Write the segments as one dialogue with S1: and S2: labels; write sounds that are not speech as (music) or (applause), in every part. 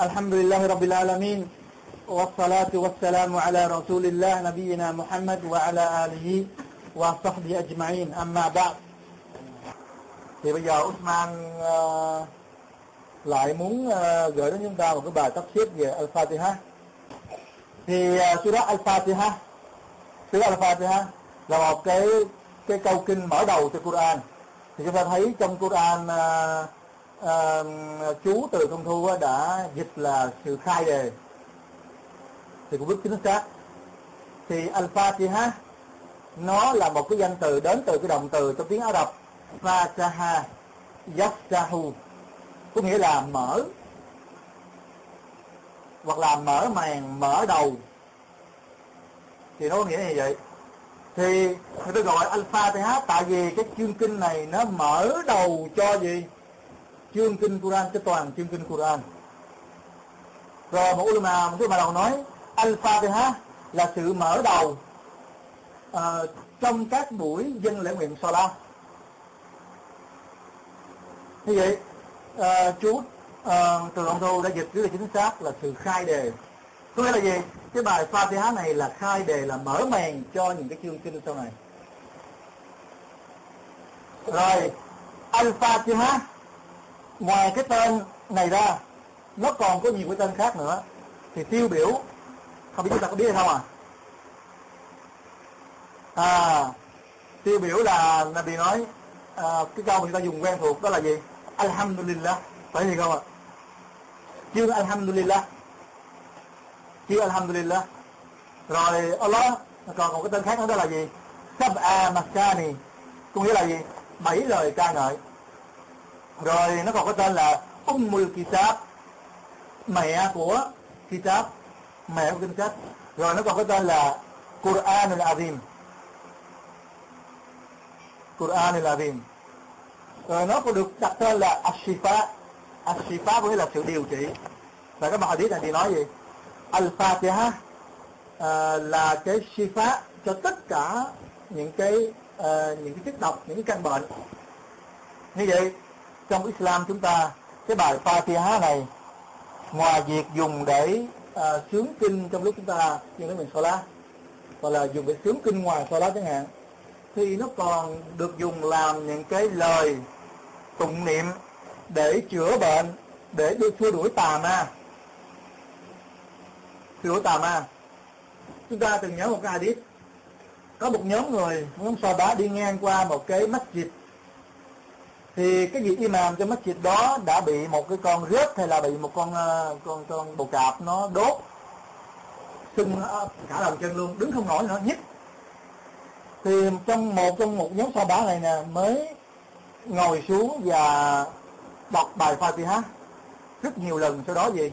S1: الحمد لله رب العالمين والصلاة والسلام على رسول الله نبينا محمد وعلى آله وصحبه أجمعين أما بعد thì bây giờ Usman uh, lại muốn uh, gửi đến chúng ta một cái bài tafsir về Al-Fatiha thì uh, surah Al-Fatiha surah Al-Fatiha là một cái cái câu kinh mở đầu cho Quran thì chúng ta thấy trong Quran uh, à, chú từ công thu đã dịch là sự khai đề. Thì cũng biết chính xác thì Al-Fatiha nó là một cái danh từ đến từ cái động từ trong tiếng Ả Rập. Fataha Yaftahu có nghĩa là mở. Hoặc là mở màn mở đầu. Thì nó có nghĩa như vậy? Thì người ta gọi alpha th tại vì cái chương kinh này nó mở đầu cho gì? Chương kinh Quran cái toàn chương kinh Quran. Rồi một ulama một cái bà đầu nói al-fatiha là sự mở đầu uh, trong các buổi dân lễ nguyện salat. Như vậy uh, chú uh, từ ông thu đã dịch rất là chính xác là sự khai đề. Có nghĩa là gì? Cái bài Fatiha này là khai đề là mở màn cho những cái chương kinh sau này. Rồi Al-Fatiha ngoài cái tên này ra nó còn có nhiều cái tên khác nữa. Thì tiêu biểu không biết chúng ta có biết hay không à? À tiêu biểu là Nabi nói à, cái câu mà chúng ta dùng quen thuộc đó là gì? Alhamdulillah. Phải gì không ạ? Chưa Alhamdulillah. Chưa Alhamdulillah. Rồi Allah còn một cái tên khác nữa đó là gì? Sab'a Makani có nghĩa là gì? Bảy lời ca ngợi rồi nó còn có tên là Ummul Kitab mẹ của Kitab mẹ của kinh sách rồi nó còn có tên là Quran al-Azim Quran al-Azim rồi nó còn được đặt tên là Ashifa. Ashifa có nghĩa là sự điều trị. Và các bạn hadith này thì nói gì? Al-Fatiha à, là cái shifa cho tất cả những cái à, những cái chất độc những cái căn bệnh. Như vậy trong Islam chúng ta cái bài Fatiha này ngoài việc dùng để à, sướng kinh trong lúc chúng ta như cái mình Salah hoặc là dùng để sướng kinh ngoài salat chẳng hạn thì nó còn được dùng làm những cái lời tụng niệm để chữa bệnh để đưa xua đuổi tà ma. Xua đuổi tà ma. Chúng ta từng nhớ một cái hadith. Có một nhóm người muốn so bá đi ngang qua một cái masjid thì cái việc imam cho masjid đó đã bị một cái con rết hay là bị một con ờ, con con bồ cạp nó đốt? Sưng ờ, cả đầu chân luôn, đứng không nổi nữa nhức thì trong một trong một nhóm so bá này nè, mới ngồi xuống và đọc bài Fatiha rất nhiều lần, sau đó gì?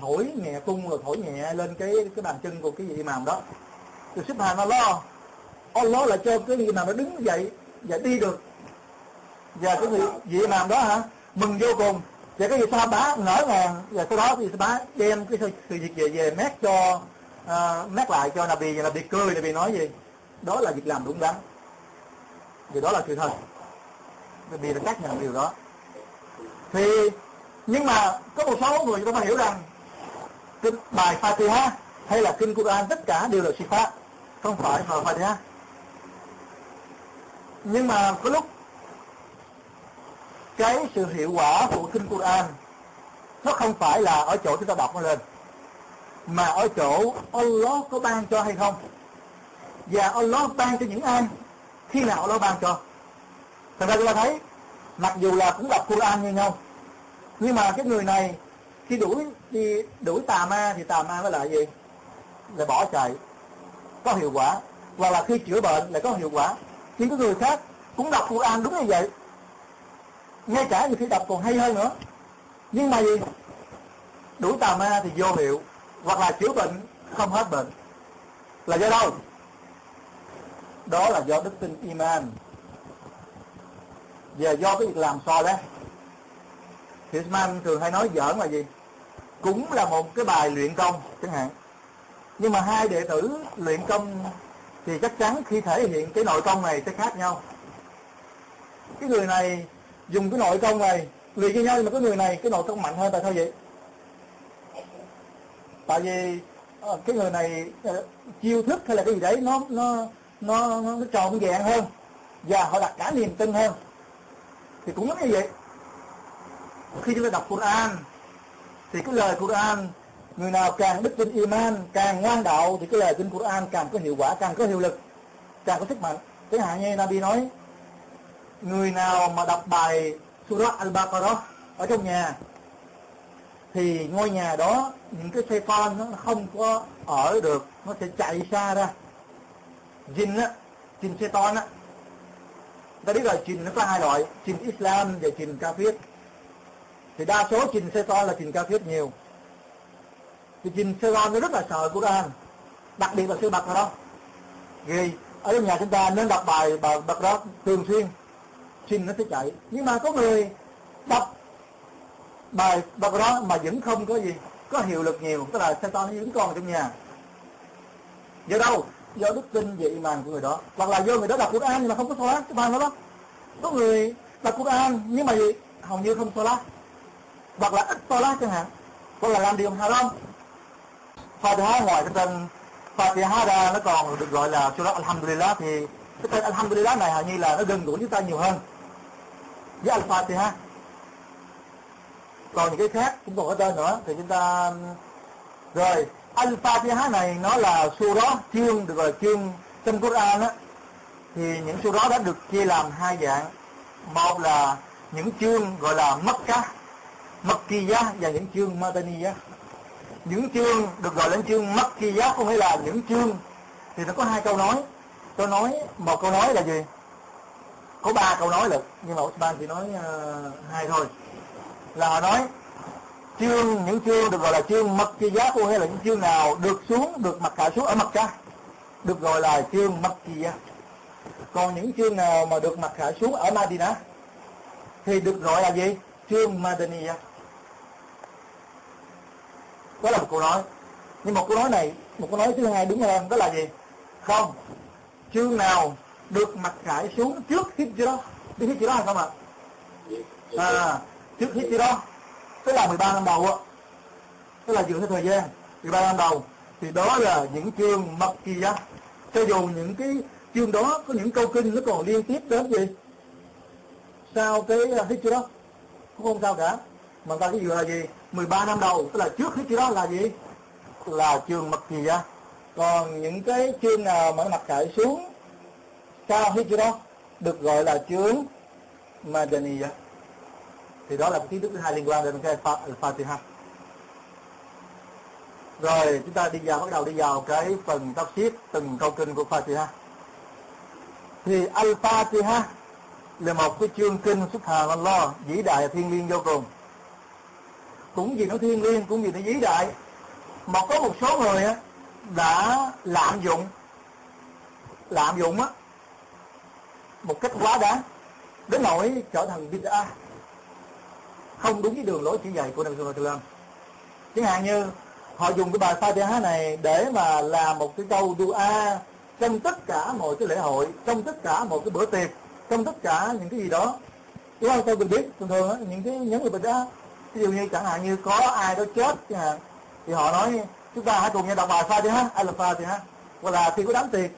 S1: Thổi nhẹ tung rồi thổi nhẹ lên cái cái bàn chân của cái vị imam đó. Từ xếp hàng nó Allah Allah là cho cái vị imam nó đứng dậy và đi được và cái vị, vị làm đó hả? Mừng vô cùng. Và cái vị sa bá ngỡ ngàng. Và sau đó thì sa bá đem cái sự, sự việc về về mét cho uh, mét lại cho Nabi và Nabi cười Nabi nói gì? Đó là việc làm đúng đắn. Vì đó là sự thật. Nabi đã xác nhận điều đó. Thì nhưng mà có một số người chúng ta phải hiểu rằng kinh bài Fatiha hay là kinh Quran tất cả đều là sifat không phải là Fatiha. Nhưng mà có lúc cái sự hiệu quả của kinh Quran, nó không phải là ở chỗ chúng ta đọc nó lên, mà ở chỗ Allah có ban cho hay không? Và Allah ban cho những ai? Khi nào Allah ban cho? Thành ra chúng ta thấy, mặc dù là cũng đọc Quran như nhau, nhưng mà cái người này khi đuổi đi, đuổi tà ma thì tà ma nó lại gì? Lại bỏ chạy. Có hiệu quả. Hoặc là khi chữa bệnh lại có hiệu quả. Nhưng cái người khác cũng đọc Quran đúng như vậy ngay cả nhiều khi đọc còn hay hơn nữa. Nhưng mà gì? Đủ tà ma thì vô hiệu, hoặc là chữa bệnh, không hết bệnh. Là do đâu? Đó là do đức tin iman. Và do cái việc làm so đấy thì Isman thường hay nói giỡn là gì? Cũng là một cái bài luyện công, chẳng hạn. Nhưng mà hai đệ tử luyện công thì chắc chắn khi thể hiện cái nội công này sẽ khác nhau. Cái người này dùng cái nội công này luyện với nhau nhưng mà cái người này cái nội công mạnh hơn tại sao vậy? Tại vì ờ, cái người này ờ, chiêu thức hay là cái gì đấy nó nó nó nó, nó trọn vẹn hơn và họ đặt cả niềm tin hơn. Thì cũng giống như vậy. Khi chúng ta đọc Quran thì cái lời Quran người nào càng đức tin iman càng ngoan đạo thì cái lời kinh Quran càng có hiệu quả càng có hiệu lực càng có sức mạnh. Chẳng hạn như Nabi nói người nào mà đọc bài Surah Al-Baqarah ở trong nhà, thì ngôi nhà đó, những cái xe con nó không có ở được, nó sẽ chạy xa ra. Jin á jin xe con á. Ta biết rồi jin nó có hai loại jin Islam và jin kafir. Thì đa số jin xe con là jin kafir nhiều. Thì jin xe con nó rất là sợ của Quran, đặc biệt là sư bạc đó ghi ở trong nhà chúng ta nên đọc bài bài bạc đó thường xuyên xin nó sẽ chạy. Nhưng mà có người đọc bài, đọc đó mà vẫn không có gì, có hiệu lực nhiều. Tức là Satan vẫn còn trong nhà. Do đâu? Do đức tin về iman của người đó. Hoặc là do người đó đọc Quran nhưng mà không có Salat cái bàn đó đó. Có người đọc Quran nhưng mà gì hầu như không Salat hoặc là ít Salat chẳng hạn. Hoặc là làm điều haram. Fatiha ngoài cái tên Fatiha ra nó còn được gọi là Surah Alhamdulillah. Thì cái tên Alhamdulillah này hầu như là nó gần gũi chúng ta nhiều hơn với Al-Fatiha. Còn những cái khác cũng còn có tên nữa, thì chúng ta, rồi, Al-Fatiha này nó là surah chương được gọi là chương trong Quran á. Thì những surah đó được chia làm hai dạng. Một là những chương gọi là Makkah, Makkiyah và những chương Madaniyah. Những chương được gọi là chương Makkiyah có nghĩa là những chương, thì nó có hai câu nói. Câu nói, một câu nói là gì? Có ba câu nói được nhưng mà Osman chỉ nói uh, hai thôi. Là họ nói chương những chương được gọi là chương mật chi giá của hay là những chương nào được xuống được mặt cả xuống à, ở mặt ca được gọi là chương mật chi giá còn những chương nào mà được mặt hạ xuống ở Madina thì được gọi là gì? Chương Madaniya đó là một câu nói. Nhưng một câu nói này một câu nói thứ hai đúng hơn đó là gì? Không. Chương nào được mặc khải xuống trước Hijra biết Hijra hay không ạ? À, trước Hijra tức là 13 năm đầu á tức là dựa theo thời gian 13 năm đầu thì đó là những chương mật kỳ giá cho dù những cái chương đó có những câu kinh nó còn liên tiếp đến gì? Sau cái à, Hijra đó. Cũng không sao cả. Mà ta cái dựa là gì? 13 năm đầu tức là trước Hijra đó là gì? Là chương mật kỳ giá còn những cái chương nào mà nó mặt cải xuống sau hít đó được gọi là chương Madaniya thì đó là kiến thức thứ hai liên quan đến cái ừ, Fatiha. Rồi, chúng ta đi vào, bắt đầu đi vào cái phần tafsir từng câu kinh của Fatiha. Thì Al-Fatiha là một cái chương kinh xuất hàng lo vĩ đại thiên liêng vô cùng. Cũng vì nó thiên liêng, cũng vì nó vĩ đại, mà có một số người á, đã lạm dụng lạm dụng á một cách quá đáng đến nỗi trở thành bid'a không đúng với đường lối chỉ dạy của Nabi Sallallahu Alaihi Chẳng hạn như họ dùng cái bài Fatiha này để mà làm một cái câu dua trong tất cả mọi cái lễ hội, trong tất cả một cái bữa tiệc, trong tất cả những cái gì đó. chứ không? Tôi mình biết thường thường á, những cái những người bệnh đó ví dụ như chẳng hạn như có ai đó chết chẳng hạn, thì họ nói chúng ta hãy cùng nhau đọc bài Fatiha, Al-Fatiha, hoặc là khi có đám tiệc,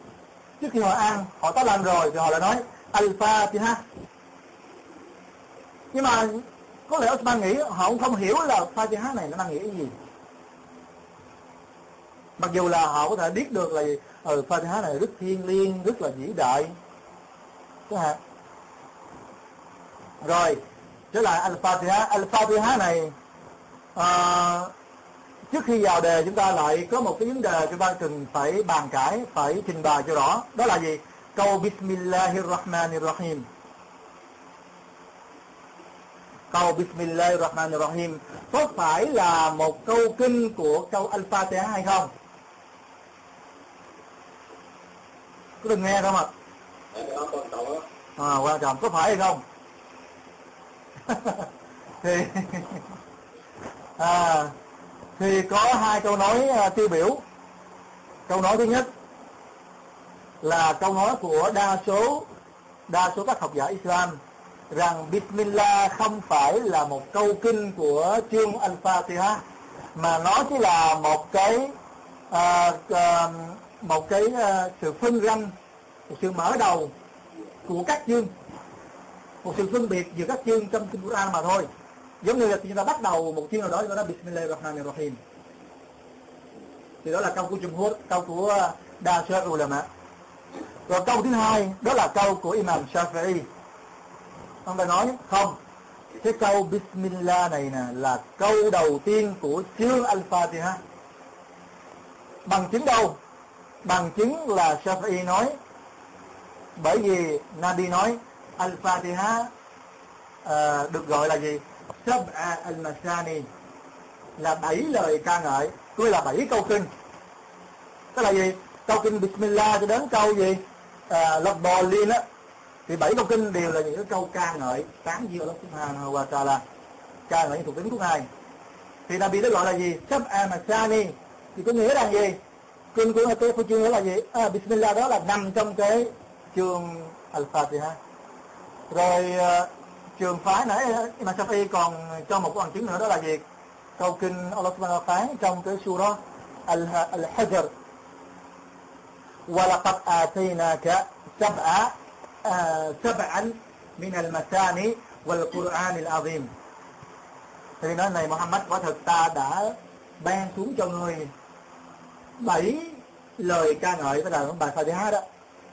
S1: trước khi họ ăn, họ đã làm rồi thì họ lại nói alpha thì ha Nhưng mà có lẽ Osman nghĩ họ cũng không hiểu là Fatiha này nó mang nghĩa gì. Mặc dù là họ có thể biết được là ừ, Fatiha này rất thiêng liêng rất là vĩ đại. Đúng không? rồi trở lại Al-Fatiha Al-Fatiha này uh, trước khi vào đề chúng ta lại có một cái vấn đề chúng ta cần phải bàn cãi phải trình bày cho rõ đó là gì câu Bismillahirrahmanirrahim câu Bismillahirrahmanirrahim có phải là một câu kinh của câu Al-Fatiha hay không? Có đừng nghe không ạ? À, quan trọng có phải hay không? (laughs) thì (laughs) à, thì có hai câu nói uh, tiêu biểu. Câu nói thứ nhất là câu nói của đa số đa số các học giả Islam rằng Bismillah không phải là một câu kinh của chương Al-Fatiha mà nó chỉ là một cái à, à, một cái à, sự phân ranh một sự mở đầu của các chương một sự phân biệt giữa các chương trong kinh Quran mà thôi giống như là chúng ta bắt đầu một chương nào đó chúng ta bismillah rahman Bismillahirrahmanirrahim. Thì đó là câu của Jumhur câu của ờ, đa số ulama. Rồi câu thứ hai đó là câu của Imam Shafi'i. Ông ta nói không cái câu Bismillah này nè là câu đầu tiên của chương Al-Fatiha. Bằng chứng đâu? Bằng chứng là Shafi'i nói. Bởi vì Nabi nói Al-Fatiha uh, được gọi là gì? Sab'a al-Masani. Là bảy lời ca ngợi. Tôi là bảy câu kinh. Tức là gì? Câu kinh Bismillah cho đến câu gì? À, lọc bò liên á. Thì bảy câu kinh đều là những cái câu ca ngợi tán dương Allah Subhanahu wa Taala. Ca ngợi những thuộc tính của ngài. Thì Nabi đó gọi là gì? Sắp a masani thì có nghĩa là gì? Kinh của tôi có chương nghĩa là gì? À, Bismillah đó là nằm trong cái chương Al-Fatiha. Rồi à, trường phái nãy Imam Shafi'i còn cho một bằng chứng nữa đó là gì câu kinh Allah Subhanahu wa Taala phán trong cái surah Al-Hajr ولقد آتيناك سبع سبعا من المثاني والقرآن العظيم thì nói này Muhammad quả thực ta đã ban xuống cho người bảy lời ca ngợi với là bài Fatiha đó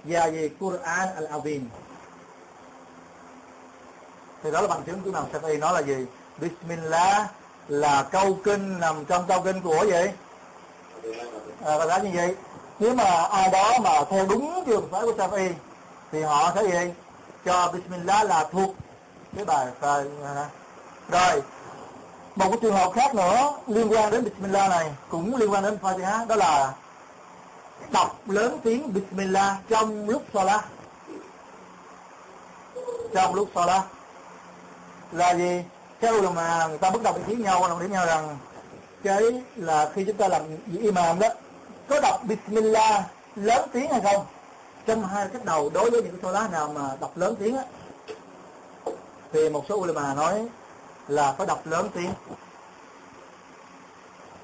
S1: và về Quran al-Azim thì đó là bằng chứng của Imam Shafi'i nói là gì? Bismillah là câu kinh nằm trong câu kinh của gì? À, và như vậy nếu mà ai đó mà theo đúng trường phái của Shafi'i thì họ sẽ gì? Cho Bismillah là thuộc cái bài phật à, rồi một cái trường hợp khác nữa liên quan đến Bismillah này cũng liên quan đến Fatiha đó là đọc lớn tiếng Bismillah trong lúc Salah trong lúc Salah là gì? Theo là mà người ta bắt đầu ý kiến nhau, đồng điểm nhau rằng cái là khi chúng ta làm gì imam đó, có đọc Bismillah lớn tiếng hay không? Trong hai cách đầu đối với những cái lá nào mà đọc lớn tiếng á, thì một số ulama nói là phải đọc lớn tiếng.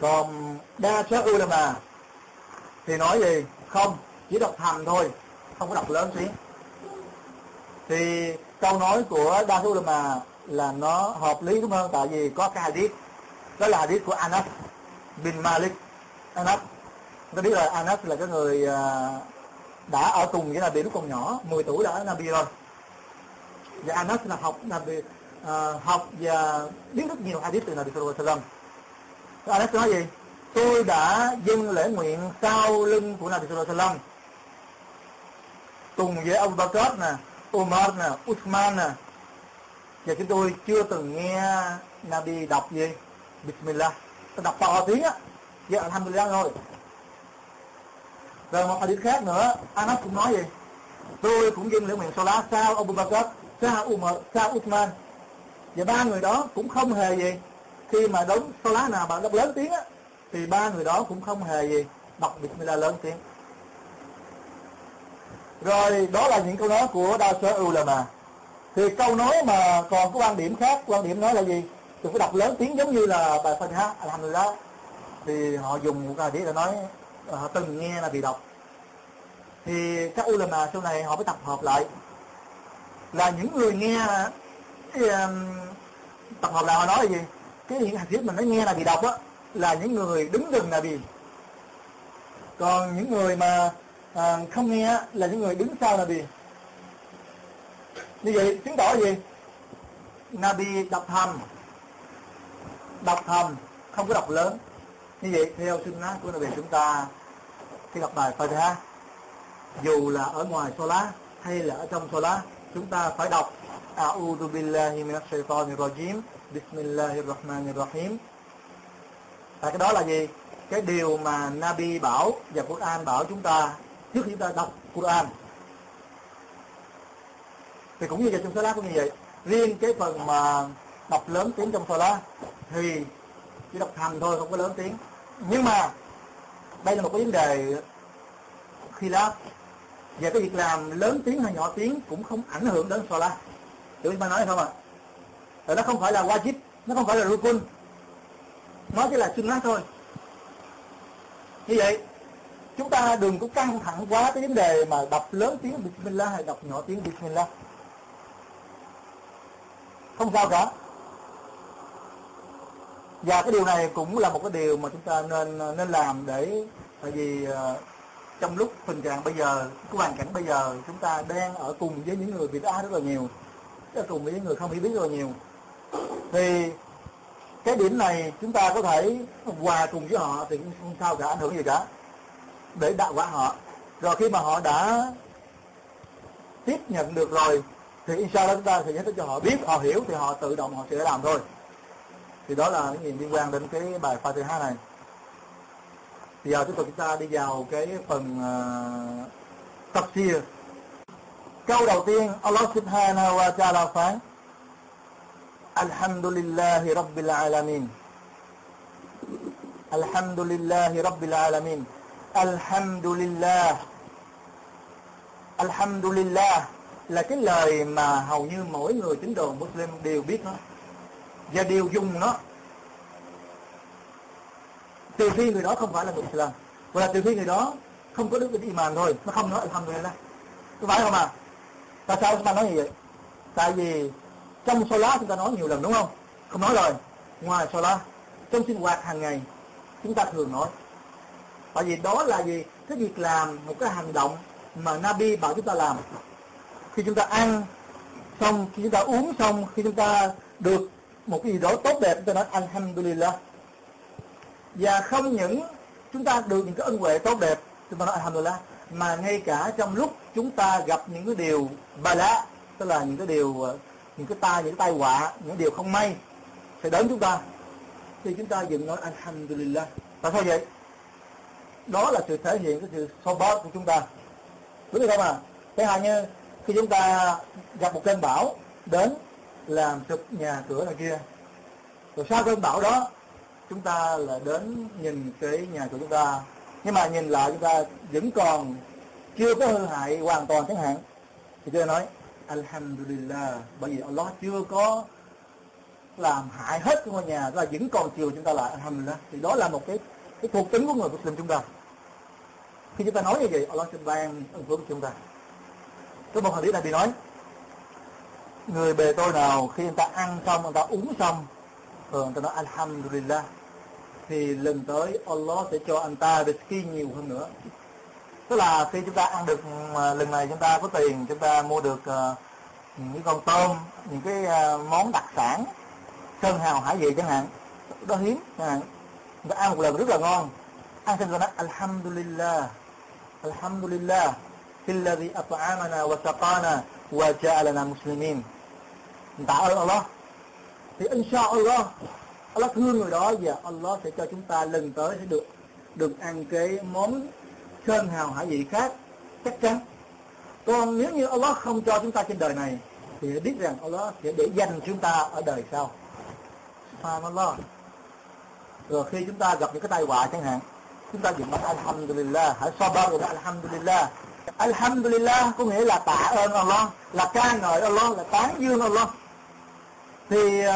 S1: Còn đa số ulama thì nói gì? Không, chỉ đọc thầm thôi, không có đọc lớn tiếng. Thì câu nói của đa số ulama là nó hợp lý đúng không? Tại vì có cái hadith đó là hadith của Anas bin Malik. Anas ta biết là Anas là cái người à, đã ở cùng với Nabi lúc còn nhỏ 10 tuổi đã ở Nabi rồi. Và Anas là học Nabi uh, học và biết rất nhiều hadith từ Nabi Sallallahu Alaihi Wasallam. Anas nói gì? Tôi đã dâng lễ nguyện sau lưng của Nabi Sallallahu Alaihi Wasallam. Cùng với Abu Bakr nè Umar nè Uthman nè và chúng tôi chưa từng nghe Nabi đọc gì, Bismillah, tôi đọc to tiếng á với Alhamdulillah thôi rồi một hadith khác nữa, Anas cũng nói gì? Tôi cũng dâng lễ nguyện Salah sao Abu Bakr sao Umar sao Uthman và ba người đó cũng không hề gì. Khi mà đống Salah nào mà đọc lớn tiếng á, thì ba người đó cũng không hề gì đọc Bismillah lớn tiếng. Rồi đó là những câu nói của đa số ulama thì câu nói mà còn có quan điểm khác quan điểm nói là gì? Đừng phải đọc lớn tiếng giống như là bài Fatiha Alhamdulillah. Thì họ dùng một cái để nói à, họ từng nghe là bị đọc. Thì các ulama sau này họ mới tập hợp lại. Là những người nghe cái, um, tập hợp lại họ nói là gì? Cái những hadith mình nói nghe là bị đọc á là những người đứng gần là bị. Còn những người mà à, không nghe là những người đứng sau là bị như vậy, chứng tỏ gì? Nabi đọc thầm đọc thầm không có đọc lớn. Như vậy, theo sunnah của Nabi chúng ta, khi đọc bài Fatiha, dù là ở ngoài Salah hay là ở trong Salah chúng ta phải đọc, A'udhu billahi minash shaitanir rajim Bismillahir rahmanir rahim cái đó là gì? Cái điều mà Nabi bảo và Quran bảo chúng ta trước khi chúng ta đọc Quran thì cũng như vậy trong solar cũng như vậy. Riêng cái phần mà đọc lớn tiếng trong solar thì chỉ đọc thầm thôi, không có lớn tiếng. Nhưng mà đây là một cái vấn đề khi đó. Về cái việc làm lớn tiếng hay nhỏ tiếng cũng không ảnh hưởng đến solar. Hiểu ba nói không ạ? À? nó không phải là wajib nó không phải là rukun. Nó chỉ là sunnah thôi. Như vậy, chúng ta đừng có căng thẳng quá cái vấn đề mà đọc lớn tiếng Bismillah hay đọc nhỏ tiếng Bismillah không sao cả. Và cái điều này cũng là một cái điều mà chúng ta nên nên làm để, tại vì ờ, trong lúc tình trạng bây giờ, cái hoàn cảnh bây giờ chúng ta đang ở cùng với những người Việt Á rất là nhiều ở cùng với những người không hiểu biết rất là nhiều. Thì cái điểm này chúng ta có thể hòa cùng với họ thì cũng không sao cả, ảnh hưởng gì cả. Để đạo quả họ. Rồi khi mà họ đã tiếp nhận được rồi thì inshallah chúng ta sẽ giải thích cho họ biết họ hiểu thì họ tự động họ sẽ làm thôi. Thì đó là những gì? Liên quan đến cái bài Fatiha này. Thì giờ tiếp tục chúng ta đi vào cái phần uh, tafsir. Câu đầu tiên Allah subhanahu wa ta'ala phán Alhamdulillahi Rabbil Alamin. Alhamdulillahi Rabbil Alamin. Alhamdulillah. Alhamdulillah là cái lời mà hầu như mỗi người tín đồ Muslim đều biết nó và đều dùng nó. Trừ khi người đó không phải là người Islam. Và là trừ khi người đó không có đức tin iman thôi, nó không nói alhamdulillah. Có phải không à tại sao chúng ta nói như vậy? Tại vì trong lá chúng ta nói nhiều lần đúng không? Không nói rồi. Ngoài lá trong sinh hoạt hàng ngày, chúng ta thường nói. Tại vì đó là gì? Cái việc làm một cái hành động mà Nabi bảo chúng ta làm khi chúng ta ăn xong, khi chúng ta uống xong, khi chúng ta được một cái gì đó tốt đẹp, chúng ta nói alhamdulillah. Và không những chúng ta được những cái ân huệ tốt đẹp, chúng ta nói alhamdulillah, mà ngay cả trong lúc chúng ta gặp những cái điều bà lá tức là những cái điều ờ, những cái tai, những cái tai họa, những điều không may, sẽ đến chúng ta. Thì chúng ta dừng nói alhamdulillah. Tại sao vậy? Đó là sự thể hiện cái sự so của chúng ta. Đúng không à thế hai như? Khi chúng ta gặp một cơn bão đến làm sụp nhà cửa này kia, rồi sau cơn bão đó, chúng ta là đến nhìn cái nhà của chúng ta. Nhưng mà nhìn lại chúng ta vẫn còn chưa có hư hại hoàn toàn chẳng hạn. Thì tôi nói, Alhamdulillah, bởi vì Allah chưa có làm hại hết cái ngôi nhà là vẫn còn chiều chúng ta lại. Alhamdulillah. Thì đó là một cái cái thuộc tính của người Muslim chúng ta. Khi chúng ta nói như vậy, Allah sẽ ban ơn phước chúng ta có một hadith này bị nói người bề tôi nào khi người ta ăn xong người ta uống xong thường người ta nói Alhamdulillah. Thì lần tới Allah sẽ cho anh ta được nhiều hơn nữa. Tức là khi chúng ta ăn được lần này chúng ta có tiền chúng ta mua được uh, những con tôm những cái uh, món đặc sản sơn hào hải vị chẳng hạn đó hiếm chẳng hạn. Người ta ăn một lần rất là ngon. Ăn xong rồi nói alhamdulillah alhamdulillah. Alladhi at'amana wa saqana wa ja'alana muslimin. Tạ ơn Allah. Thì inshallah Allah thương người đó và Allah sẽ cho chúng ta lần tới sẽ được được ăn cái món sơn hào hải vị khác chắc chắn. Còn nếu như Allah không cho chúng ta trên đời này thì biết rằng Allah sẽ để dành chúng ta ở đời sau. Subhanallah. Rồi khi chúng ta gặp những cái tai họa chẳng hạn, chúng ta dùng bạch alhamdulillah, hãy sabar rồi alhamdulillah, Alhamdulillah có nghĩa là tạ ơn Allah là ca ngợi Allah là tán dương Allah. Thì uh,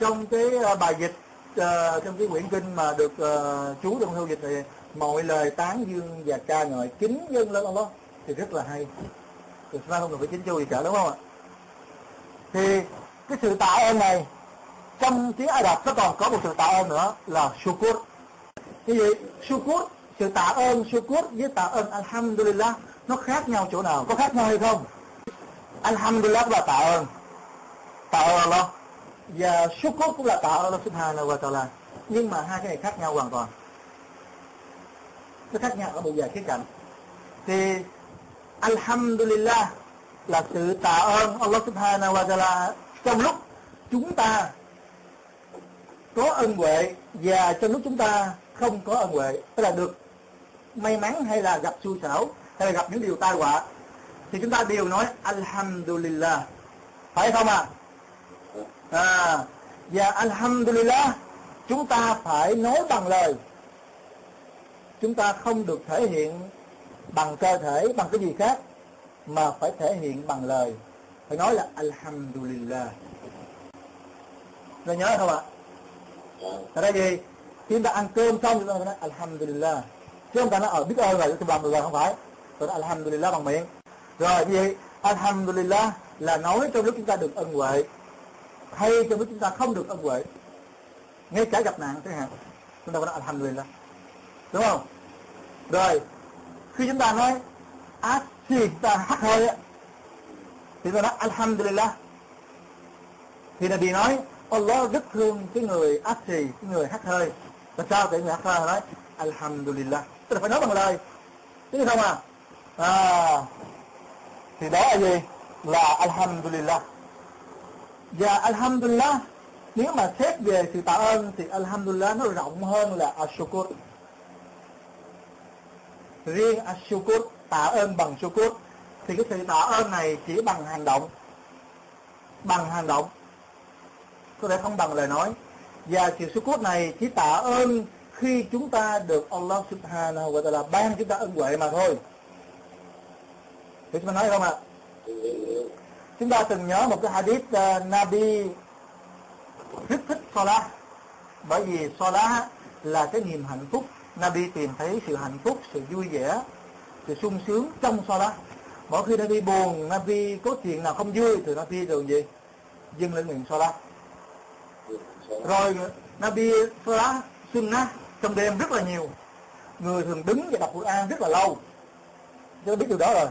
S1: trong cái uh, bài dịch uh, trong cái quyển kinh mà được uh, chú trong thư dịch thì mọi lời tán dương và ca ngợi kính dân lên Allah thì rất là hay. Thì ra không cần phải chính chu gì cả đúng không ạ? Thì cái sự tạ ơn này trong tiếng Ả Rập nó còn có một sự tạ ơn nữa là shukur cái gì? Shukur sự tạ ơn shukur với tạ ơn alhamdulillah nó khác nhau chỗ nào? Có khác nhau hay không? Alhamdulillah là tạ ơn. Tạ ơn Allah. Và shukur cũng là tạ ơn Allah subhanahu wa ta'ala. Nhưng mà hai cái này khác nhau hoàn toàn. Nó khác nhau ở một vài khía cạnh. Thì alhamdulillah là sự tạ ơn Allah subhanahu wa ta'ala trong lúc chúng ta có ân huệ và trong lúc chúng ta không có ân huệ. Tức là được may mắn hay là gặp xui xảo hay là gặp những điều tai họa, thì chúng ta đều nói, alhamdulillah. Phải không ạ? À? à và alhamdulillah chúng ta phải nói bằng lời. Chúng ta không được thể hiện bằng cơ thể, bằng cái gì khác, mà phải thể hiện bằng lời. Phải nói là alhamdulillah. Rồi nhớ không ạ? Tại đây gì khi chúng ta ăn cơm xong, chúng ta nói alhamdulillah. Chứ không ta nói ở biết ơn rồi chúng làm được rồi không phải rồi đó alhamdulillah bằng miệng. Rồi như vậy alhamdulillah là nói trong lúc chúng ta được ân huệ, hay trong lúc chúng ta không được ân huệ. Ngay cả gặp nạn chẳng hạn, chúng ta có nói, alhamdulillah. Đúng không? Rồi, khi chúng ta nói, ác khi chúng ta hắt hơi á, thì ta nói, alhamdulillah. Thì là vì nói, Allah rất thương cái người ác xì cái người hắt hơi. Và sao cái người hắt hơi nói, alhamdulillah. Tức là phải nói bằng lời. Chứ không à à thì đó là gì? Là alhamdulillah. Và alhamdulillah, nếu mà xét về sự tạ ơn, thì alhamdulillah nó rộng hơn là ashukur. Riêng ashukur, tạ ơn bằng shukur, thì cái sự tạ ơn này chỉ bằng hành động. Bằng hành động. Có thể không bằng lời nói. Và sự shukur này chỉ tạ ơn khi chúng ta được Allah subhanahu wa ta'ala ban chúng ta ân huệ mà thôi thì chúng ta nói không ạ? Chúng ta từng nhớ một cái hadith uh, Nabi rất thích Salah. Bởi vì Salah là cái niềm hạnh phúc. Nabi tìm thấy sự hạnh phúc sự vui vẻ sự sung sướng trong Salah. Mỗi khi Nabi buồn Nabi có chuyện nào không vui thì Nabi thường gì? Dừng lên miệng Salah. Rồi Nabi Salah Sunnah trong đêm rất là nhiều. Người thường đứng và đọc Quran rất là lâu. Chúng biết điều đó rồi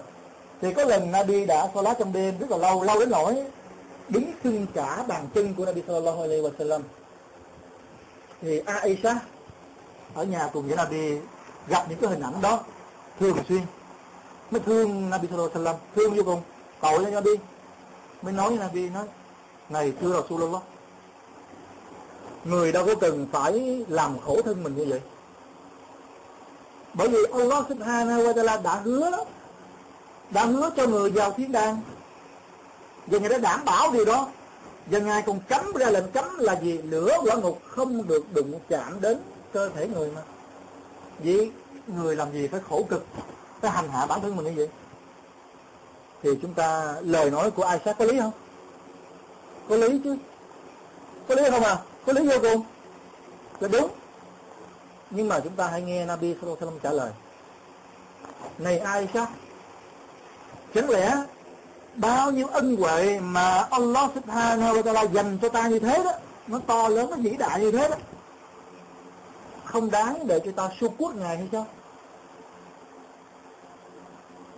S1: thì có lần Nabi đã lá trong đêm rất là lâu lâu đến nỗi đứng sưng cả bàn chân của Nabi sallallahu alaihi wasallam. Thì Aisha ở nhà cùng với Nabi gặp những cái hình ảnh đó thường xuyên. Mới thương Nabi sallallahu alaihi wasallam, thương vô cùng. Tội cho Nabi. Mới nói với Nabi nói, này thưa Rasulullah, người đâu có cần phải làm khổ thân mình như vậy? Bởi vì Allah subhanahu wa ta'ala đã hứa đã hứa cho người vào thiên đàng. Và người đã đảm bảo điều đó. Và ngài còn cấm ra lệnh cấm là gì lửa quả ngục không được đụng chạm đến cơ thể người mà. Vì người làm gì phải khổ cực, phải hành hạ bản thân mình như vậy? Thì chúng ta, lời nói của ai có lý không? Có lý chứ. Có lý không à? Có lý vô cùng. Là đúng. Nhưng mà chúng ta hãy nghe Nabi Sallallahu Alaihi Wasallam trả lời. Này ai sát chẳng lẽ bao nhiêu ân huệ mà Allah subhanahu wa ta'ala dành cho ta như thế đó, nó to lớn, nó vĩ đại như thế đó, không đáng để cho ta su quốc ngài hay sao?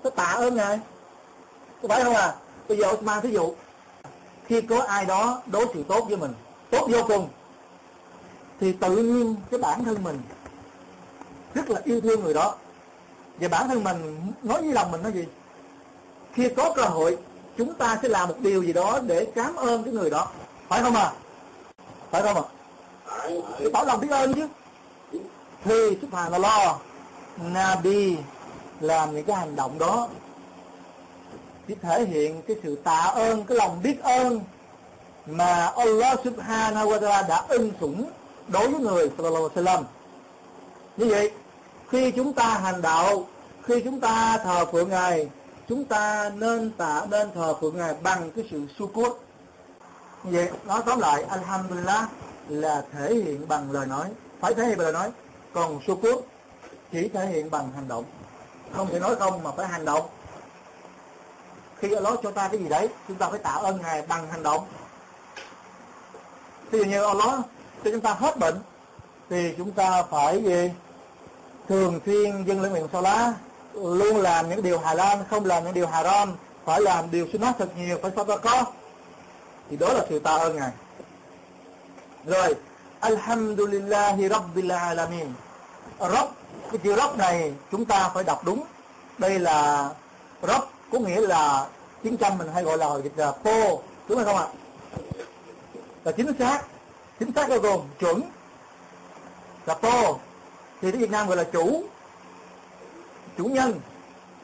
S1: Nó tạ ơn ngài. Có phải không à? Bây giờ mang thí dụ, khi có ai đó đối xử tốt với mình, tốt vô cùng, thì tự nhiên cái bản thân mình rất là yêu thương người đó. Và bản thân mình nói với lòng mình nói gì? Khi có cơ hội chúng ta sẽ làm một điều gì đó để cảm ơn cái người đó. Phải không à? Phải không à phải tỏ lòng biết ơn chứ. Thì lo, Nabi làm những cái hành động đó. Chỉ thể hiện cái sự tạ ơn cái lòng biết ơn mà Allah subhanahu wa ta'ala đã ân sủng đối với người sallallahu alaihi wasallam. Như vậy khi chúng ta hành đạo khi chúng ta thờ phượng ngài chúng ta nên tạ nên thờ phượng ngài bằng cái sự su cốt như vậy, nói tóm lại, alhamdulillah là thể hiện bằng lời nói. Phải thể hiện bằng lời nói. Còn su cốt chỉ thể hiện bằng hành động. Không thể nói không mà phải hành động. Khi Allah cho ta cái gì đấy, chúng ta phải tạ ơn ngài bằng hành động. Ví dụ như Allah cho chúng ta hết bệnh, thì chúng ta phải gì? Thường xuyên dâng lên miệng sau lá luôn làm những điều hà lan không làm những điều haram, phải làm điều sunnah thật nhiều, phải sao có. Thì đó là sự tạ ơn ngài. Rồi, alhamdulillahi rabbil alamin. Rob cái chữ rob này chúng ta phải đọc đúng. Đây là rob có nghĩa là tiếng trăm mình hay gọi là dịch, là po đúng hay không ạ? Là chính xác chính xác bao gồm chuẩn là po thì tiếng Việt Nam gọi là chủ chủ nhân.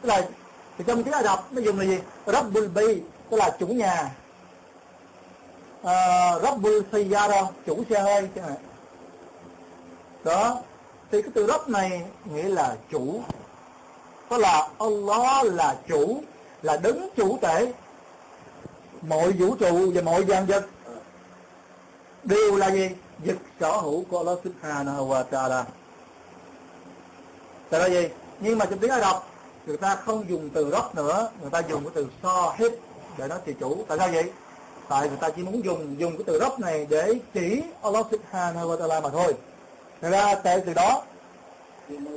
S1: Tức là thì trong tiếng Ả Rập nó dùng là gì? Rabbul Bi tức là chủ nhà. Uh, Rabbul Sayyara chủ xe hơi chẳng đó. Thì cái từ Rabb này nghĩa là chủ. Có là Allah là chủ là đứng chủ tể. Mọi vũ trụ và mọi gian vật đều là gì? Vật sở hữu của Allah subhanahu wa ta'ala. Tại là gì? Nhưng mà trong tiếng Ả Rập người ta không dùng từ rốc nữa, người ta dùng cái từ so hết để nói thì chủ. Tại sao vậy? Tại người ta chỉ muốn dùng dùng cái từ rốc này để chỉ Allah subhanahu wa ta'ala mà thôi. Thật ra tại từ đó,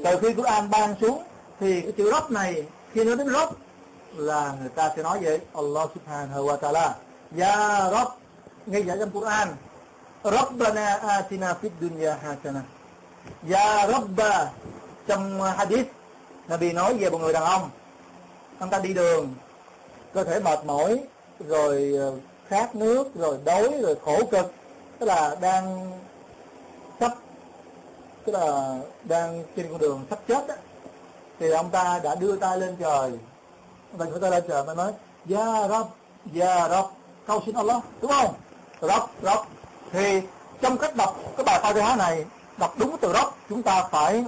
S1: từ khi Quran ban xuống, thì cái chữ rốc này, khi nói đến rốc là người ta sẽ nói vậy, Allah subhanahu wa ta'ala. Ya Rabb ngay giải trong Quran, Rabbana atina fid dunya hasana. Ya Rabba, trong hadith Nabi nói về một người đàn ông. Ông ta đi đường, cơ thể mệt mỏi, rồi ờ, khát nước, rồi đói, rồi khổ cực. Tức là đang sắp, tức là đang trên con đường sắp chết đó. thì ông ta đã đưa tay lên trời. Ông ta đưa tay lên trời mà nói, Ya Rab Ya Rab câu xin Allah. Đúng không? Rab Rab. Thì trong cách đọc cái bài Fatiha này, đọc đúng từ Rab, chúng ta phải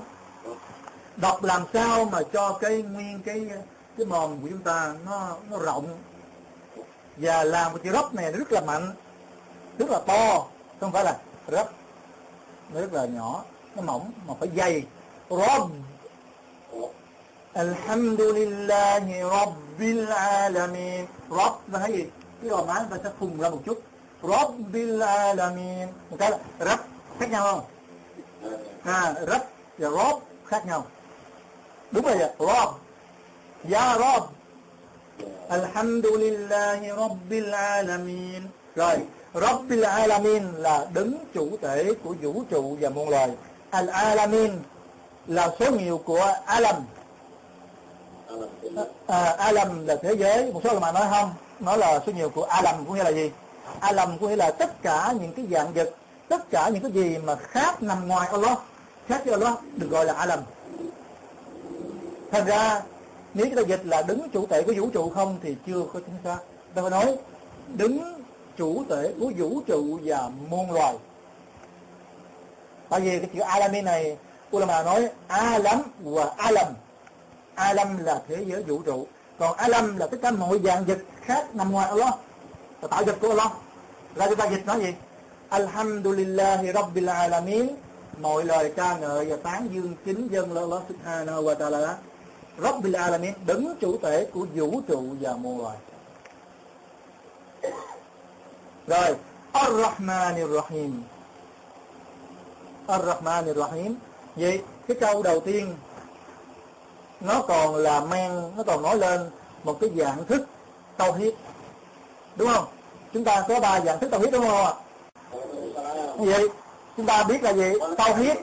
S1: đọc làm sao mà cho cái nguyên cái cái mòn của chúng ta nó nó rộng. Và làm một chữ rấp này rất là mạnh rất là to. Không phải là rấp nó rất là nhỏ nó mỏng mà phải dày. Rob Alhamdulillahi Rabbil Alamin. Rob là thấy gì? Cái gò má ta sẽ phùng ra một chút. Rabbil Alamin. Một cái là rấp khác nhau không? À, rấp và rob khác nhau đúng rồi Rabb Ya Rabb Alhamdulillahi Rabbil Alamin. Rồi Rabbil Alamin là đứng chủ thể của vũ trụ và muôn loài. Al Alamin là số nhiều của Alam. À, Alam là thế giới. Một số mà nói không nó là số nhiều của Alam có nghĩa là gì? Alam có nghĩa là tất cả những cái dạng vật tất cả những cái gì mà khác nằm ngoài Allah khác với Allah được gọi là Alam thành ra, nếu chúng ta dịch là đứng chủ thể của vũ trụ không thì chưa có chính xác. Ta phải nói, đứng chủ thể của vũ trụ và muôn loài. Tại vì cái chữ alami này, ulama nói alam và alam. Alam là thế giới vũ trụ, còn alam là tất cả mọi dạng vật khác nằm ngoài Allah, là tạo vật của Allah. Ra chúng ta dịch nói gì? Alhamdulillahi rabbil alamin, mọi lời ca ngợi và tán dương kính dân Allah subhanahu wa ta'ala. Rabbil Alamin đứng chủ thể của vũ trụ và muôn loài. Rồi Ar-Rahmanir Rahim Ar-Rahmanir Rahim vậy, cái câu đầu tiên, nó còn là mang nó còn nói lên một cái dạng thức tao hiết đúng không? Chúng ta có ba dạng thức tao hiết đúng không ạ? Vậy, chúng ta biết là gì? Tao hiết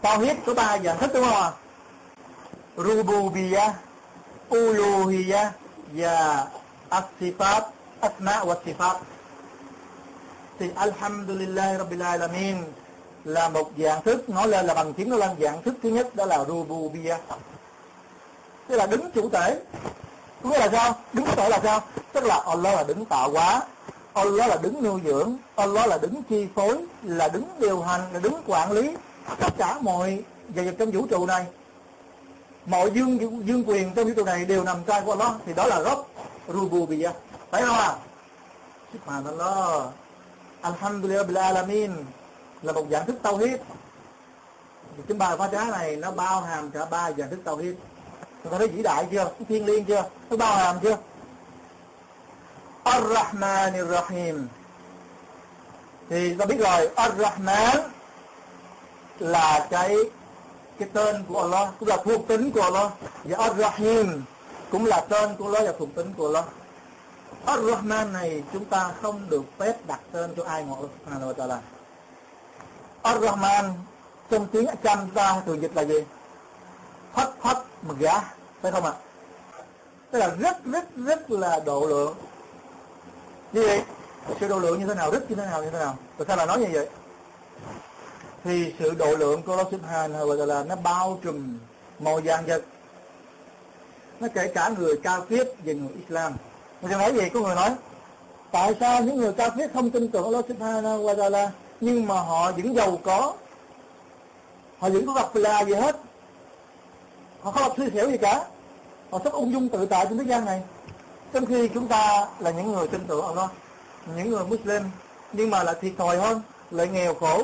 S1: tao hiết có ba dạng thức đúng không ạ? Rububiyah, uluhiyah và as-sifat, asma wa sifat. Thì alhamdulillah rabbil alamin là một dạng thức nói lên là bằng tiếng nó lên dạng thức thứ nhất đó là rububiyah. Tức là đứng chủ thể. Có nghĩa là sao? Đứng chủ thể là sao? Tức là Allah là đứng tạo hóa, Allah là đứng nuôi dưỡng, Allah là đứng chi phối, là đứng điều hành, là đứng quản lý tất cả mọi về trong vũ trụ này mọi dương dương quyền trong vũ trụ này đều nằm trong của Allah thì đó là gốc rububiyah phải không ạ? Subhanallah. Alhamdulillah bil alamin là một dạng thức tao hiếp cái bài phá trá này nó bao hàm cả ba dạng thức tao hiếp chúng ta thấy vĩ đại chưa? Thiên liêng chưa? Nó bao hàm chưa? Ar-rahman rahim thì ta biết rồi, ar-rahman là cái cái tên của Allah cũng là thuộc tính của Allah và Ar-Rahim cũng là tên của Allah và thuộc tính của Allah Ar-Rahman này chúng ta không được phép đặt tên cho ai ngoài Allah Subhanahu wa ta'ala Ar-Rahman trong tiếng Chăm ta thường dịch là gì? Hất hất mực gã phải không ạ? Tức là rất rất rất là độ lượng Như vậy, Sự độ lượng như thế nào? Rất như thế nào? Như thế nào? Tại sao là nói như vậy? Thì sự độ lượng của Allah Subhanahu wa ta'ala nó bao trùm mọi dạng vật nó kể cả người cao kiết và người Islam. Mình sẽ nói gì? Có người nói, tại sao những người cao kiết không tin tưởng Allah Subhanahu wa ta'ala nhưng mà họ vẫn giàu có? Họ vẫn có gặp là gì hết? Họ không gặp suy xẻo gì cả. Họ rất ung dung tự tại trên thế gian này. Trong khi chúng ta là những người tin tưởng Allah những người Muslim, nhưng mà lại thiệt thòi hơn, lại nghèo khổ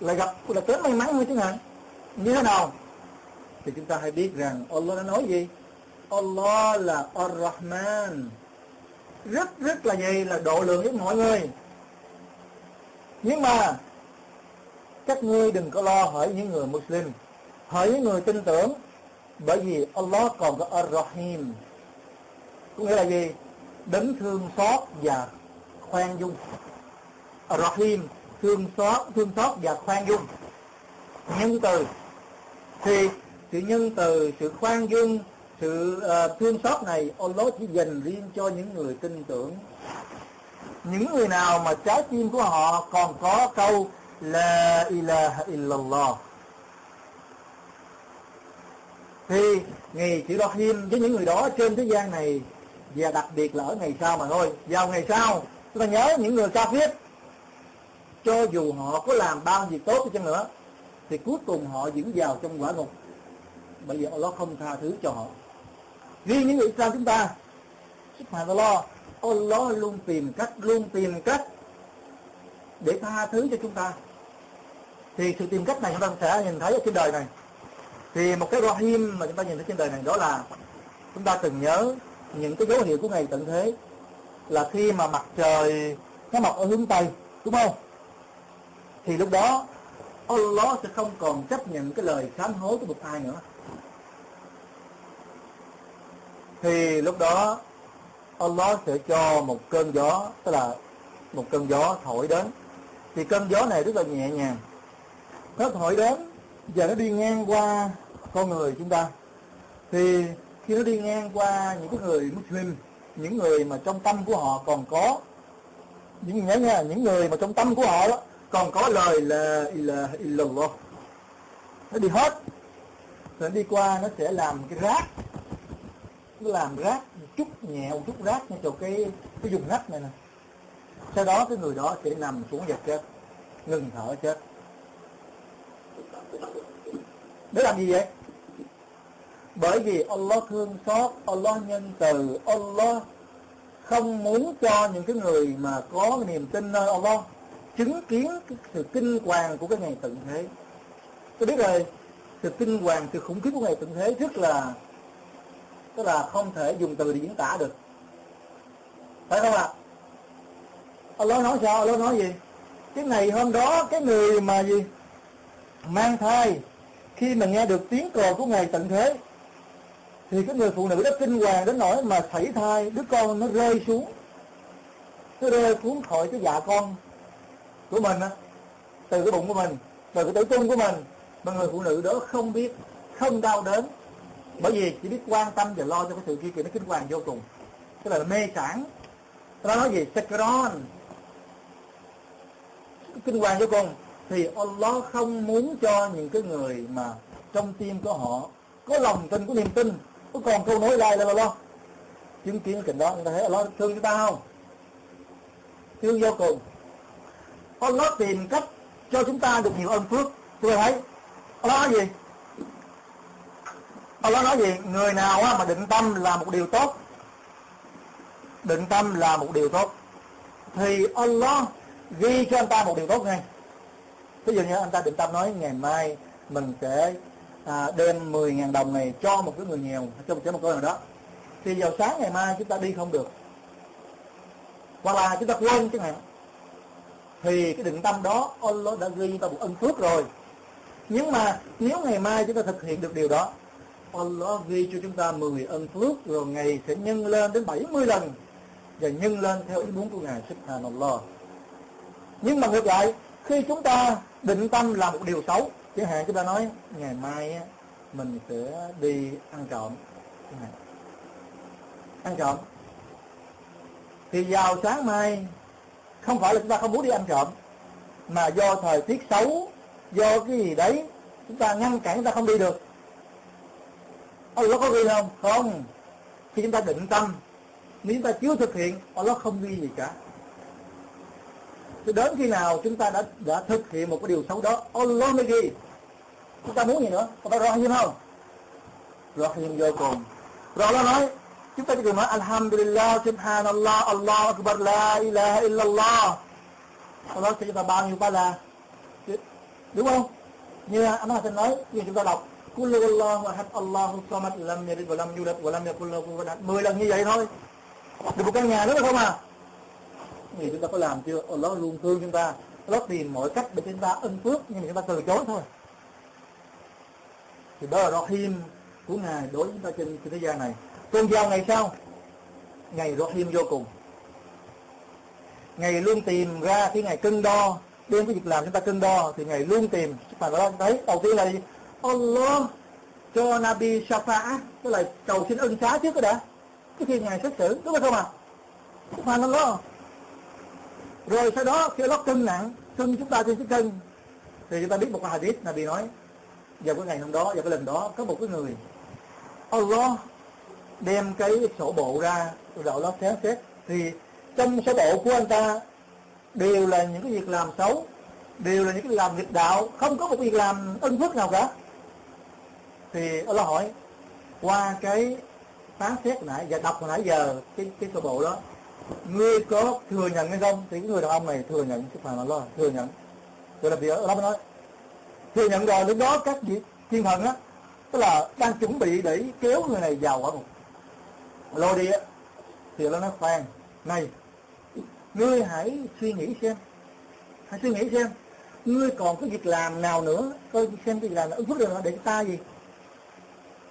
S1: là gặp là tới may mắn thôi chứ hạn như thế nào? Thì chúng ta hãy biết rằng Allah đã nói gì? Allah là Ar-Rahman. Rất rất là gì là độ lượng với mọi người. Nhưng mà, các ngươi đừng có lo hỏi những người Muslim hỏi những người tin tưởng, bởi vì Allah còn có Ar-Rahim. Có nghĩa là gì? Đấng thương xót và khoan dung. Ar-Rahim thương xót thương xót và khoan dung. Nhân từ thì sự nhân từ sự khoan dung sự uh, thương xót này Allah chỉ dành riêng cho những người tin tưởng. Những người nào mà trái tim của họ còn có câu La ilaha illallah thì ngày chữ Rahim với những người đó trên thế gian này và đặc biệt là ở ngày sau mà thôi. Vào ngày sau chúng ta nhớ những người ca viết cho dù họ có làm bao nhiêu tốt đi chăng nữa, thì cuối cùng họ vẫn vào trong quả ngục. Bởi vì Allah không tha thứ cho họ. Riêng những người Islam chúng ta, Subhanallah, Allah luôn tìm cách, luôn tìm cách để tha thứ cho chúng ta. Thì sự tìm cách này chúng ta sẽ nhìn thấy ở trên đời này. Thì một cái rahim mà chúng ta nhìn thấy trên đời này đó là chúng ta từng nhớ những cái dấu hiệu của ngày tận thế là khi mà mặt trời nó mọc ở hướng tây, đúng không? Thì lúc đó, Allah sẽ không còn chấp nhận cái lời sám hối của một ai nữa. Thì lúc đó, Allah sẽ cho một cơn gió, tức là một cơn gió thổi đến. Thì cơn gió này rất là nhẹ nhàng. Nó thổi đến và nó đi ngang qua con người chúng ta. Thì khi nó đi ngang qua những cái người Muslim, những người mà trong tâm của họ còn có, những, nhớ nha, những người mà trong tâm của họ đó còn có lời là ilaha illallah. Nó đi hết. Nó đi qua nó sẽ làm cái rác. Nó làm rác, một chút nhẹ, một chút rác ngay chỗ cái cái vùng nách này nè. Sau đó cái người đó sẽ nằm xuống và chết. Ngừng thở chết. Để làm gì vậy? Bởi vì Allah thương xót, Allah nhân từ, Allah không muốn cho những cái người mà có niềm tin nơi Allah chứng kiến cái sự kinh hoàng của cái ngày tận thế. Tôi biết rồi, sự kinh hoàng, sự khủng khiếp của ngày tận thế rất là tức là không thể dùng từ để diễn tả được. Phải không ạ? Allah nói sao? Allah nói gì? Cái ngày hôm đó, cái người mà gì? Mang thai, khi mà nghe được tiếng còi của ngày tận thế, thì cái người phụ nữ đó kinh hoàng đến nỗi mà sảy thai, đứa con nó rơi xuống, nó rơi xuống khỏi cái dạ con của mình á, từ cái bụng của mình, từ cái tử cung của mình. Mà người phụ nữ đó không biết, không đau đớn, bởi vì chỉ biết quan tâm và lo cho cái sự kia kìa, nó kinh hoàng vô cùng. Tức là mê sản nó nói gì? Sekron kinh hoàng vô cùng. Thì Allah không muốn cho những cái người mà trong tim của họ có lòng tin, có niềm tin. Có còn câu nói lại là Allah. Chứng kiến cái cảnh đó, người ta thấy Allah thương chúng ta không? Thương vô cùng. Allah tìm cách cho chúng ta được nhiều ơn phước. Tôi thấy Allah nói gì? Allah nói gì? Người nào mà định tâm là một điều tốt định tâm là một điều tốt thì Allah ghi cho anh ta một điều tốt ngay. Ví dụ như anh ta định tâm nói ngày mai mình sẽ à, đem 10.000 đồng này cho một cái người nghèo cho một cái một người nào đó. Thì vào sáng ngày mai chúng ta đi không được. Hoặc là chúng ta quên chẳng hạn thì cái định tâm đó, Allah đã ghi cho ta một ân phước rồi. Nhưng mà nếu ngày mai chúng ta thực hiện được điều đó, Allah ghi cho chúng ta 10 ân phước rồi ngày sẽ nhân lên đến 70 lần và nhân lên theo ý muốn của Ngài, Subhanallah. Nhưng mà ngược lại, khi chúng ta định tâm làm một điều xấu, chẳng hạn chúng ta nói, ngày mai mình sẽ đi ăn trộm. Ăn trộm. Thì vào sáng mai không phải là chúng ta không muốn đi ăn trộm, mà do thời tiết xấu, do cái gì đấy, chúng ta ngăn cản, chúng ta không đi được. Allah có ghi không? Không. Khi chúng ta định tâm, nếu chúng ta chưa thực hiện, Allah không ghi gì cả. Thì đến khi nào chúng ta đã đã thực hiện một cái điều xấu đó, Allah mới ghi. Chúng ta muốn gì nữa? Chúng ta rõ như không? Rõ như vô cùng. Rồi Allah nói chúng ta chỉ cần nói Alhamdulillah Subhanallah Allah Akbar La ilaha illallah. Allah sẽ cho ta bao nhiêu ba là đúng không? Như anh Hassan nói như chúng ta đọc kullu Allahu ahad Allahu samad lam yalid wa lam yulad wa lam yakul lahu kufuwan ahad. 10 lần như vậy thôi. Được một căn nhà đúng không à? Thì chúng ta có làm chưa? Allah luôn thương chúng ta. Allah tìm mọi cách để chúng ta ân phước nhưng mà chúng ta từ chối thôi. Thì đó là Rahim của Ngài đối với chúng ta trên, trên thế gian này còn vào ngày sau. Ngày Rahim vô cùng. Ngày luôn tìm ra khi Ngày cân đo. Đem cái việc làm chúng ta cân đo thì ngày luôn tìm. Mà đó thấy? Đầu tiên là gì? Allah, cho Nabi Shafa tức là cầu xin ân xá trước đó đã. Cái khi ngày xét xử, đúng không ạ? mà nó đó rồi sau đó, khi Allah cân nặng cân chúng ta trên cái cân thì chúng ta biết một cái hadith Nabi nói, vào cái ngày hôm đó, vào cái lần đó, có một cái người, Allah đem cái sổ bộ ra rồi nó Allah xét xét thì trong sổ bộ của anh ta đều là những cái việc làm xấu, đều là những cái việc làm nghịch đạo, không có một việc làm ân phước nào cả. Thì Allah hỏi, qua cái phán xét nãy và đọc hồi nãy giờ cái cái sơ bộ đó, ngươi có thừa nhận hay không? Thì cái người đàn ông này thừa nhận cái phần lo, thừa nhận. Rồi là việc Allah nói, thừa nhận rồi, lúc đó các vị thiên thần á, tức là đang chuẩn bị để kéo người này vào quả ngục lôi đi á thì nó nói khoan. Này, ngươi hãy suy nghĩ xem. Hãy suy nghĩ xem, ngươi còn có việc làm nào nữa? Coi xem cái việc làm nào ứng phước được nữa để ta gì?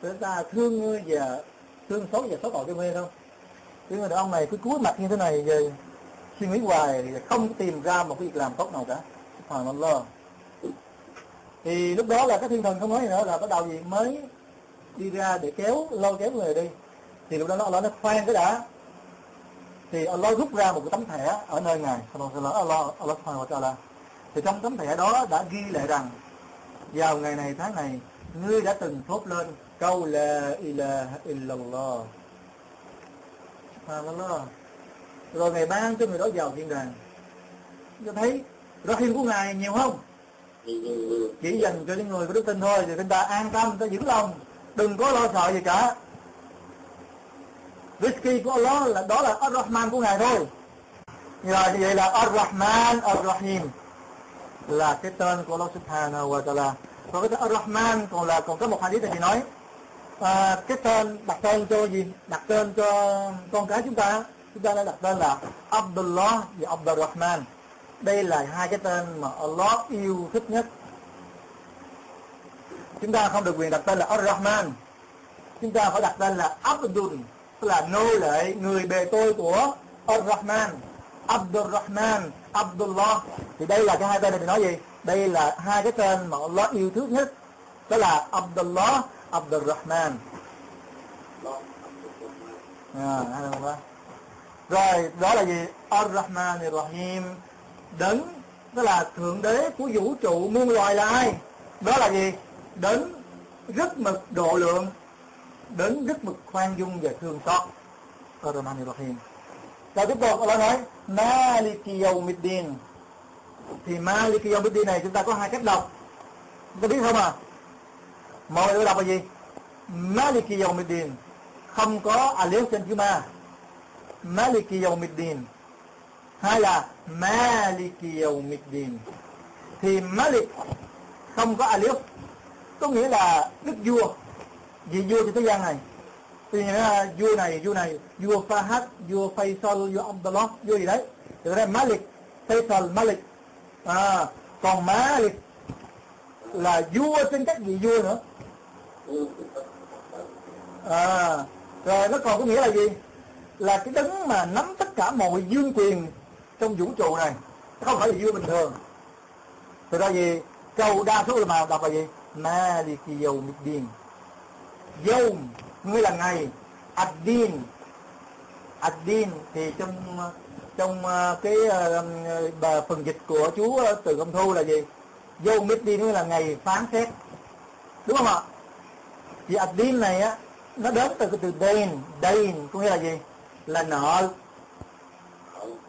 S1: Để ta thương ngươi và thương xấu và xấu tội cho ngươi không cái người đàn ông này cứ cúi mặt như thế này rồi suy nghĩ hoài không tìm ra một cái việc làm tốt nào cả. Hoàn toàn lo. Thì lúc đó là các thiên thần không nói gì nữa, là bắt đầu gì? Mới đi ra để kéo, lôi kéo người đi thì lúc đó nó nó khoan cái đã. Thì Allah rút ra một cái tấm thẻ ở nơi ngài. Allah. Allah Allah subhanahu wa ta'ala. Thì trong tấm thẻ đó đã ghi lại rằng, vào ngày này, tháng này, ngươi đã từng thốt lên câu la ilaha illallah. Subhanallah. Rồi ngày ban cho người đó vào thiên đàng. Cho thấy rahim của ngài nhiều không? Chỉ dành cho những người có đức tin thôi. Thì chúng ta an tâm ta giữ lòng. Đừng có lo sợ gì cả. Rizki của Allah là đó là Ar-Rahman của Ngài thôi. Rồi vậy là Ar-Rahman Ar-Rahim là cái tên của Allah Subhanahu wa Ta'ala. Còn cái tên Ar-Rahman còn là còn có một hadith thì nói à, cái tên đặt tên cho gì? Đặt tên cho con cái chúng ta. Chúng ta đã đặt tên là Abdullah và Abdul Rahman đây là hai cái tên mà Allah yêu thích nhất. Chúng ta không được quyền đặt tên là Ar-Rahman. Chúng ta phải đặt tên là Abdul là nô lệ người bề tôi của Ar-Rahman Abdul-Rahman Abdullah. Thì đây là cái hai tên này mình nói gì? Đây là hai cái tên mà Allah yêu thương nhất. Đó là Abdullah Abdul-Rahman à, rồi đó là gì? Ar-Rahman Ar-Rahim đấng đó là thượng đế của vũ trụ muôn loài là ai? Đó là gì? Đấng rất mực độ lượng đến rất mực khoan dung và thương xót. Ar-Rahman Ar-Rahim rồi tiếp tục Allah nói, Maliki Yawmiddin. Thì Maliki Yawmiddin này chúng ta có hai cách đọc. Chúng ta biết không à Mọi người đọc là gì? Maliki Yawmiddin. Không có alif trên chữ ma. Maliki Yawmiddin. Hay là Maliki Yawmiddin. Thì Malik không có alif, có nghĩa là đức vua vị vua trên thế gian này. Thì nghĩa là vua này vua này vua Fahad vua Faisal vua Abdullah vua gì đấy. Thì đây Malik Faisal Malik. À, còn Malik là vua trên các vị vua nữa. À, rồi nó còn có nghĩa là gì? Là cái đấng mà nắm tất cả mọi dương quyền trong vũ trụ này không phải là vua bình thường. Từ ra gì? Câu đa số là màu đọc là gì? Maliki Yawmiddin. Yom nghĩa là ngày. Ad-din. Ad-din thì trong trong ờ, cái ờ, bà phần dịch của chú ờ, từ công thu là gì? Yom Ad-din nghĩa là ngày phán xét. Đúng không ạ? Thì Ad-din này á, nó đến từ cái từ dain. Dain có nghĩa là gì? Là nợ.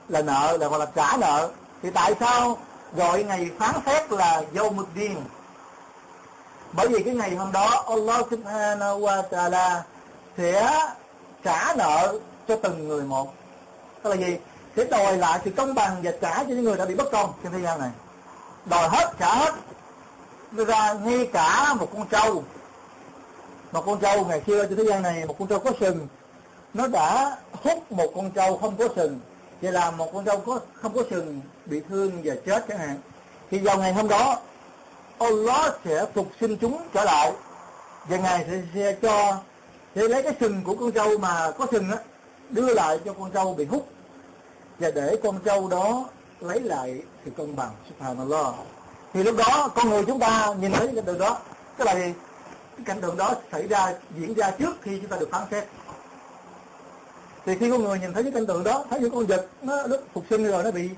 S1: Là nợ, là gọi là trả nợ. Thì tại sao gọi ngày phán xét là Yawmuddin bởi vì cái ngày hôm đó, Allah subhanahu wa ta'ala sẽ trả nợ cho từng người một. Tức là gì? Sẽ đòi lại sự công bằng và trả cho những người đã bị bất công trên thế gian này. Đòi hết, trả hết. Ra ngay cả một con trâu. Một con trâu ngày xưa trên thế gian này, một con trâu có sừng. Nó đã hút một con trâu không có sừng. Vậy là một con trâu có, không có sừng, bị thương và chết chẳng hạn. Thì vào ngày hôm đó Allah sẽ phục sinh chúng trở lại. Và ngài sẽ, sẽ cho sẽ lấy cái sừng của con trâu mà có sừng á đưa lại cho con trâu bị hút. Và để con trâu đó lấy lại sự công bằng subhanallah. Thì lúc đó con người chúng ta nhìn thấy cái đường đó. Tức là gì? Cái cảnh tượng đó xảy ra diễn ra trước khi chúng ta được phán xét. Thì khi con người nhìn thấy cái cảnh tượng đó thấy những con vật nó, nó phục sinh rồi nó bị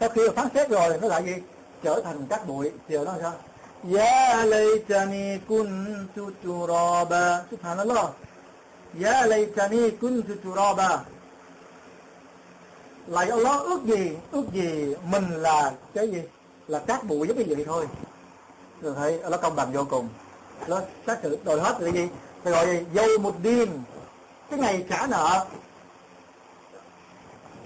S1: sau khi phán xét rồi nó lại gì? Trở thành các bụi. Thì nó sao? Ya laytani kuntu turaba Subhanallah Ya laytani kuntu turaba Lại Allah ước gì? Ước gì mình là cái gì? Là cát bụi giống như vậy thôi. Rồi thấy nó công bằng vô cùng. Nó xác sự đòi hết là gì? Phải gọi gì Dâu một đêm Cái ngày trả nợ.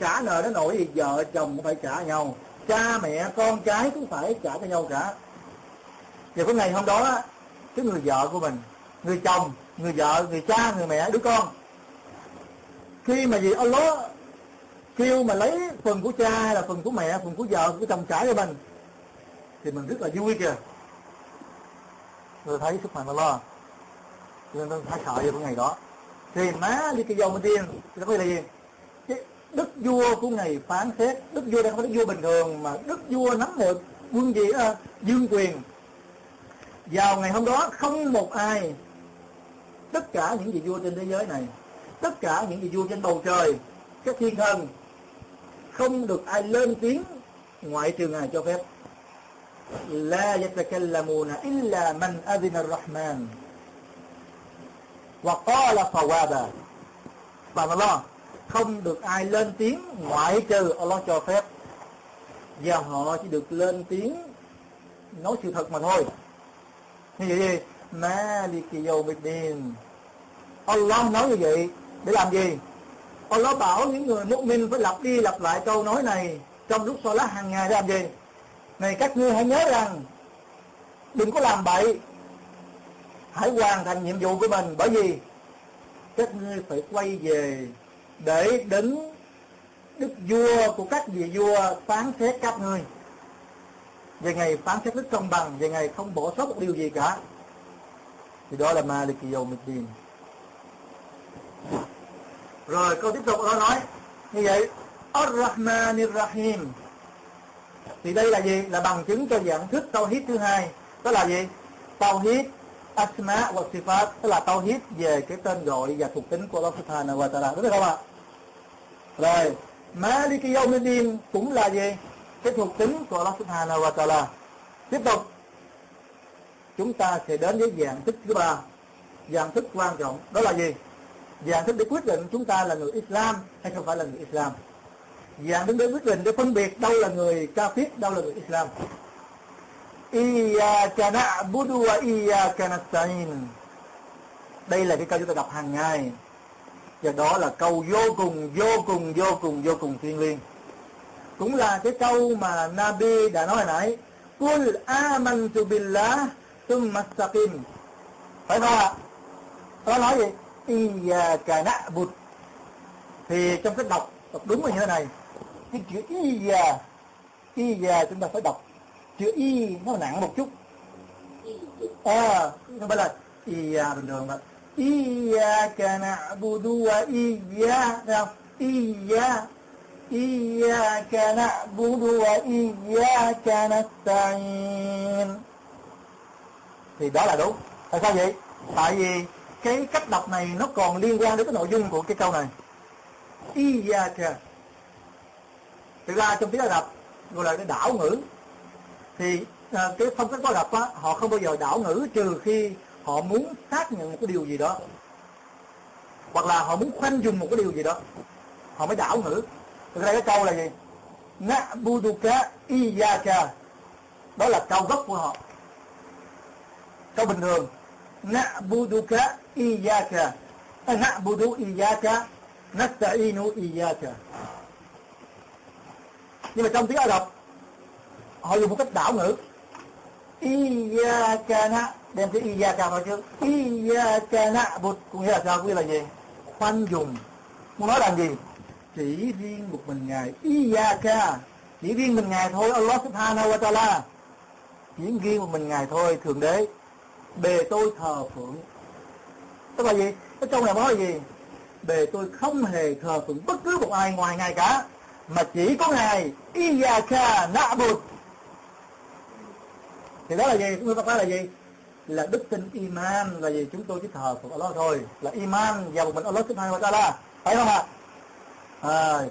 S1: Trả nợ nó nổi gì? Vợ chồng cũng phải trả nhau. Cha mẹ, con cái cũng phải trả cho nhau cả. Và cái ngày hôm đó Cái người vợ của mình Người chồng, người vợ, người cha, người mẹ, đứa con Khi mà gì Allah kêu mà lấy phần của cha hay là phần của mẹ phần của vợ của chồng trả cho mình thì mình rất là vui kìa. Tôi thấy sức mạnh lo. Cho nên tôi phải sợ về cái ngày đó. Thì má đi cái dầu bên tiên thì nó là gì? Cái đức vua của ngày phán xét đức vua đang có đức vua bình thường mà đức vua nắm được quân gì à, dương quyền vào ngày hôm đó không một ai tất cả những vị vua trên thế giới này tất cả những vị vua trên bầu trời các thiên thần không được ai lên tiếng ngoại trừ ngài cho phép لا يتكلمون إلا من أذن الرحمن وقال صوابا Bằng Allah không được ai lên tiếng ngoại trừ Allah cho phép và họ chỉ được lên tiếng nói sự thật mà thôi như vậy gì Maliki yawmiddin Allah nói như vậy, để làm gì Allah bảo những người mu'min phải lặp đi lặp lại câu nói này trong lúc salat hàng ngày để làm gì? Này, các ngươi hãy nhớ rằng, đừng có làm bậy. Hãy hoàn thành nhiệm vụ của mình, bởi vì các ngươi phải quay về để đến đức vua của các vị vua phán xét các ngươi. Về ngày phán xét đức công bằng, về ngày không bỏ sót một điều gì cả. Thì đó là Maliki rồi câu tiếp tục nó nói như vậy. Ar-Rahman Rahim thì đây là gì? Là bằng chứng cho dạng thức tauhid thứ hai. Đó là gì? Tauhid asma wa sifat. Tức là tauhid về cái tên gọi và thuộc tính của Allah Subhanahu wa Taala. Đúng không ạ? Rồi Maliki Yawmiddin cũng là gì? Cái thuộc tính của Allah Subhanahu wa Taala. Tiếp tục, chúng ta sẽ đến với dạng thức thứ ba. Dạng thức quan trọng, đó là gì? Dạng thức để quyết định chúng ta là người Islam hay không phải là người Islam. Dạng thức để quyết định, để phân biệt đâu là người kafir, đâu là người Islam. Iyyaka na'budu wa iyyaka nasta'in. Đây là cái câu chúng ta đọc hàng ngày. Và đó là câu vô cùng vô cùng vô cùng vô cùng thiêng liêng cũng là cái câu mà Nabi đã nói hồi nãy. Kul amantu billah thumma istaqim. Phải không ạ? Nó nói gì? Iyyaka na'bud. Thì trong cái đọc đọc đúng là như thế này. Cái chữ Iyya Iyya chúng ta phải đọc. Chữ Y nó nặng một chút. Ờ, à không phải là Iyya bình thường mà. Iyyaka na'budu wa iyya, thấy không? Iyya إياك نعبد وإياك نستعين. Thì đó là đúng. Tại sao vậy? Tại vì cái cách đọc này nó còn liên quan đến cái nội dung của cái câu này. Iyaka thực ra trong tiếng Ả Rập gọi là cái đảo ngữ thì à, cái phong cách Ả Rập á, họ không bao giờ đảo ngữ trừ khi họ muốn xác nhận một cái điều gì đó. Hoặc là họ muốn khoanh dùng một cái điều gì đó. Họ mới đảo ngữ thực ra cái câu là gì? Na'buduka iyaka đó là câu gốc của họ. Câu bình thường. Na'buduka iyyaka. Na'budu iyyaka, nasta'inu iyyaka. Nhưng mà trong tiếng Ả Rập, họ dùng một cách đảo ngữ. Iyaka đem cái Iyaka vào trước Iyaka na cũng nghĩa là sao? Cũng là gì? khoan dùng. Muốn nói là gì? Chỉ riêng một mình Ngài. Iyaka Chỉ riêng mình Ngài thôi Allah subhanahu wa ta'ala. Chỉ riêng một mình Ngài thôi Thượng đế. Bề tôi thờ phượng. Tức là gì? Cái trong này nói là gì? Bề tôi không hề thờ phượng bất cứ một ai ngoài Ngài cả Mà chỉ có Ngài. Iyaka na'bud. Thì đó là gì? Chúng ta nói là gì? Là đức tin iman là gì? Chúng tôi chỉ thờ phượng Allah thôi. Là iman và một mình Allah subhanahu wa ta'ala. Phải không ạ? à,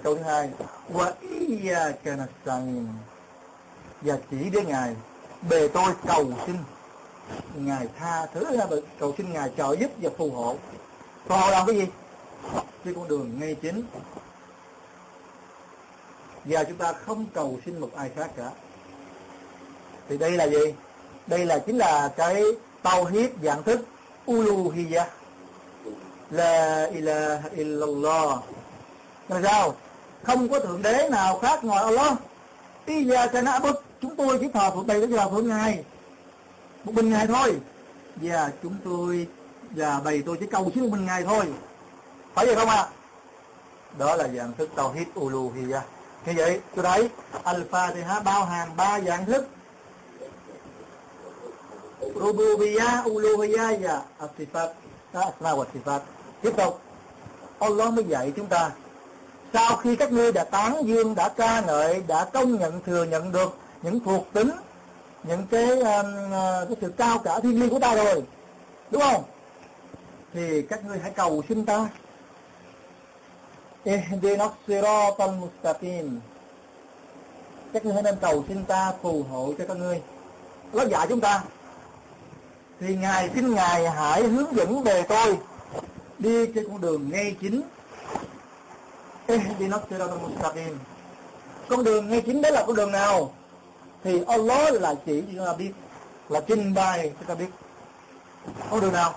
S1: câu thứ hai. Wa iyyaka nasta'in và chỉ đến ngài bề tôi cầu xin. Ngài tha thứ à, cầu xin ngài trợ giúp và phù hộ. Phù hộ làm cái gì? Trên con đường ngay chính. Và chúng ta không cầu xin một ai khác cả. Thì đây là gì? Đây là chính là cái tao hiếp dạng thức, uluhiyya. La ilaha illallah là sao? Không có thượng đế nào khác ngoài Allah. Iyaka na'bud chúng tôi chỉ thờ phượng đây đó là phượng ngài. Một mình ngài thôi. Và chúng tôi và bày tôi chỉ cầu xin một mình ngài thôi. Phải vậy không ạ? À? đó là dạng thức tàu hiếp uluhiyya như vậy tôi thấy thì há bao hàm ba dạng thức. Rububiyah, uluhiyah và asifat, asma wa sifat. Tiếp tục, Allah mới dạy chúng ta sau khi các ngươi đã tán dương, đã ca ngợi, đã công nhận thừa nhận được những thuộc tính, những cái um, ờ, cái sự cao cả thiên liêng của ta rồi, đúng không? Thì các ngươi hãy cầu xin ta. Mustaqim. Các ngươi hãy nên cầu xin ta phù hộ cho các ngươi. Nó dạy chúng ta thì ngài xin ngài hãy hướng dẫn về tôi đi trên con đường ngay chính con đường ngay chính đó là con đường nào thì Allah là chỉ cho chúng ta biết là trình bày cho ta biết con đường nào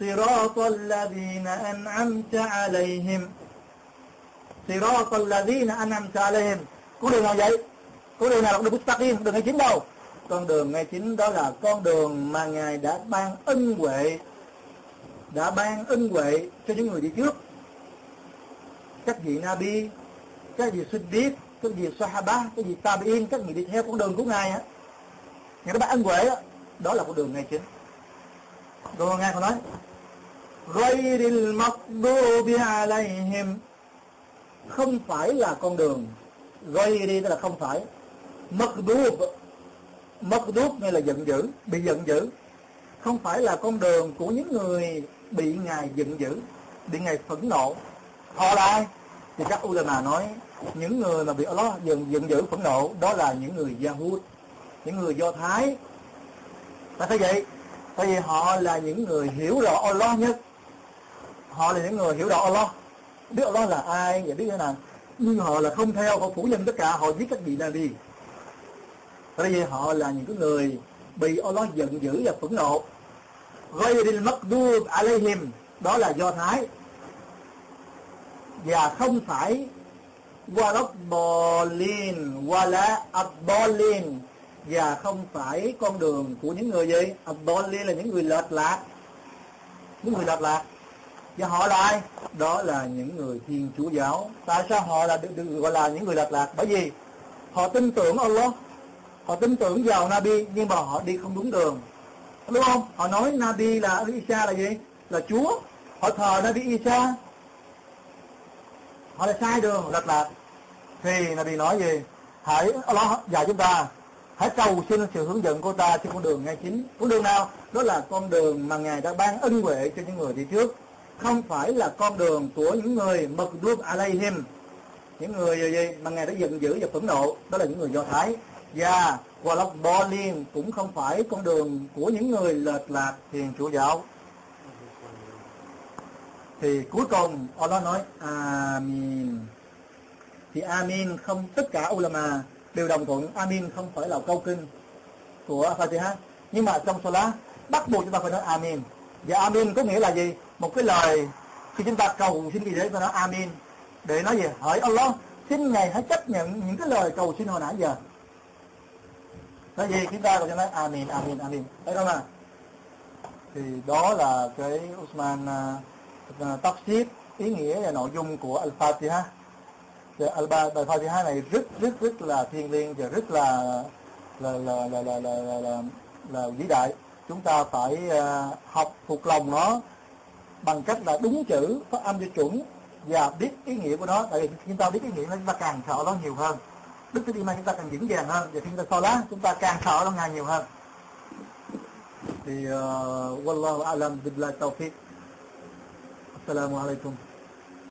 S1: صراط الذين أنعمت عليهم صراط الذين أنعمت عليهم con đường nào vậy con đường nào là con đường mustaqim đường ngay chính đâu con đường ngay chính đó là con đường mà ngài đã ban ân huệ đã ban ân huệ cho những người đi trước các vị nabi các vị siddiq các vị sahaba các vị tabiin các vị đi theo con đường của ngài á. Ngài đã bắt ăn quệ đó, đó là con đường ngay chính. Rồi ngài còn nói ghayril maghdubi alayhim. Không phải là con đường ghayri tức là không phải. Maghdub mất nghĩa là giận dữ bị giận dữ. Không phải là con đường của những người bị ngài giận dữ bị ngài phẫn nộ. Họ là ai? Thì các ulama nói, những người mà bị Allah giận giận dữ phẫn nộ, đó là những người Yahud, những người Do Thái. Tại sao vậy? Tại vì họ là những người hiểu rõ Allah nhất. Họ là những người hiểu rõ Allah. Biết Allah là ai, và biết thế nào. Nhưng họ là không theo, họ phủ nhận tất cả, họ giết các vị đi tại vì họ là những cái người bị Allah giận dữ và phẫn nộ. Ghayril Makdub Alayhim, đó là Do Thái và không phải Warabolin Wala Abolin và không phải con đường của những người gì? Abolin là những người lệch lạc. Những người lệch lạc. Và họ là ai? Đó là những người thiên chúa giáo. Tại sao họ là được, được gọi là những người lệch lạc? Bởi vì họ tin tưởng Allah. Họ tin tưởng vào Nabi nhưng mà họ đi không đúng đường. Đúng không? Họ nói Nabi là Isa là gì? Là Chúa. Họ thờ Nabi Isa họ là sai đường lệch lạc. Thì Nabi nói gì? Hãy, Allah, dạy chúng ta, hãy cầu xin sự hướng dẫn của ta trên con đường ngay chính. Con đường nào? Đó là con đường mà ngài đã ban ân huệ cho những người đi trước. Không phải là con đường của những người mật đuốc alayhim. Những người gì mà ngài đã giận dữ và phẫn nộ, đó là những người do thái. Và và lọc cũng không phải con đường của những người lệch lạc thiền chủ giáo thì cuối cùng Allah nói Amin. Thì Amin không tất cả ulama đều đồng thuận Amin không phải là câu kinh của Fatiha. Nhưng mà trong Salah bắt buộc chúng ta phải nói Amin. Và Amin có nghĩa là gì? Một cái lời khi chúng ta cầu xin gì đấy ta nói Amin. Để nói gì? Hỏi Allah xin ngài hãy chấp nhận những cái lời cầu xin hồi nãy giờ. Nói gì? Chúng ta còn nói amin amin amin. Thấy không à thì đó là cái Usman uh, tafsir ý nghĩa và nội dung của Al-Fatiha. Thì Al-Ba bài Fatiha này rất rất rất là thiêng liêng và rất là là là là là là, là, là, là vĩ đại. Chúng ta phải uh, học thuộc lòng nó bằng cách là đúng chữ phát âm cho chuẩn và biết ý nghĩa của nó. Tại vì chúng ta biết ý nghĩa nó chúng ta càng sợ nó nhiều hơn. Đức tin iman chúng ta càng vững vàng hơn. Và khi chúng ta so lá chúng ta càng sợ nó ngày nhiều hơn. Thì uh, wallahu alam billahi tawfiq. السلام عليكم.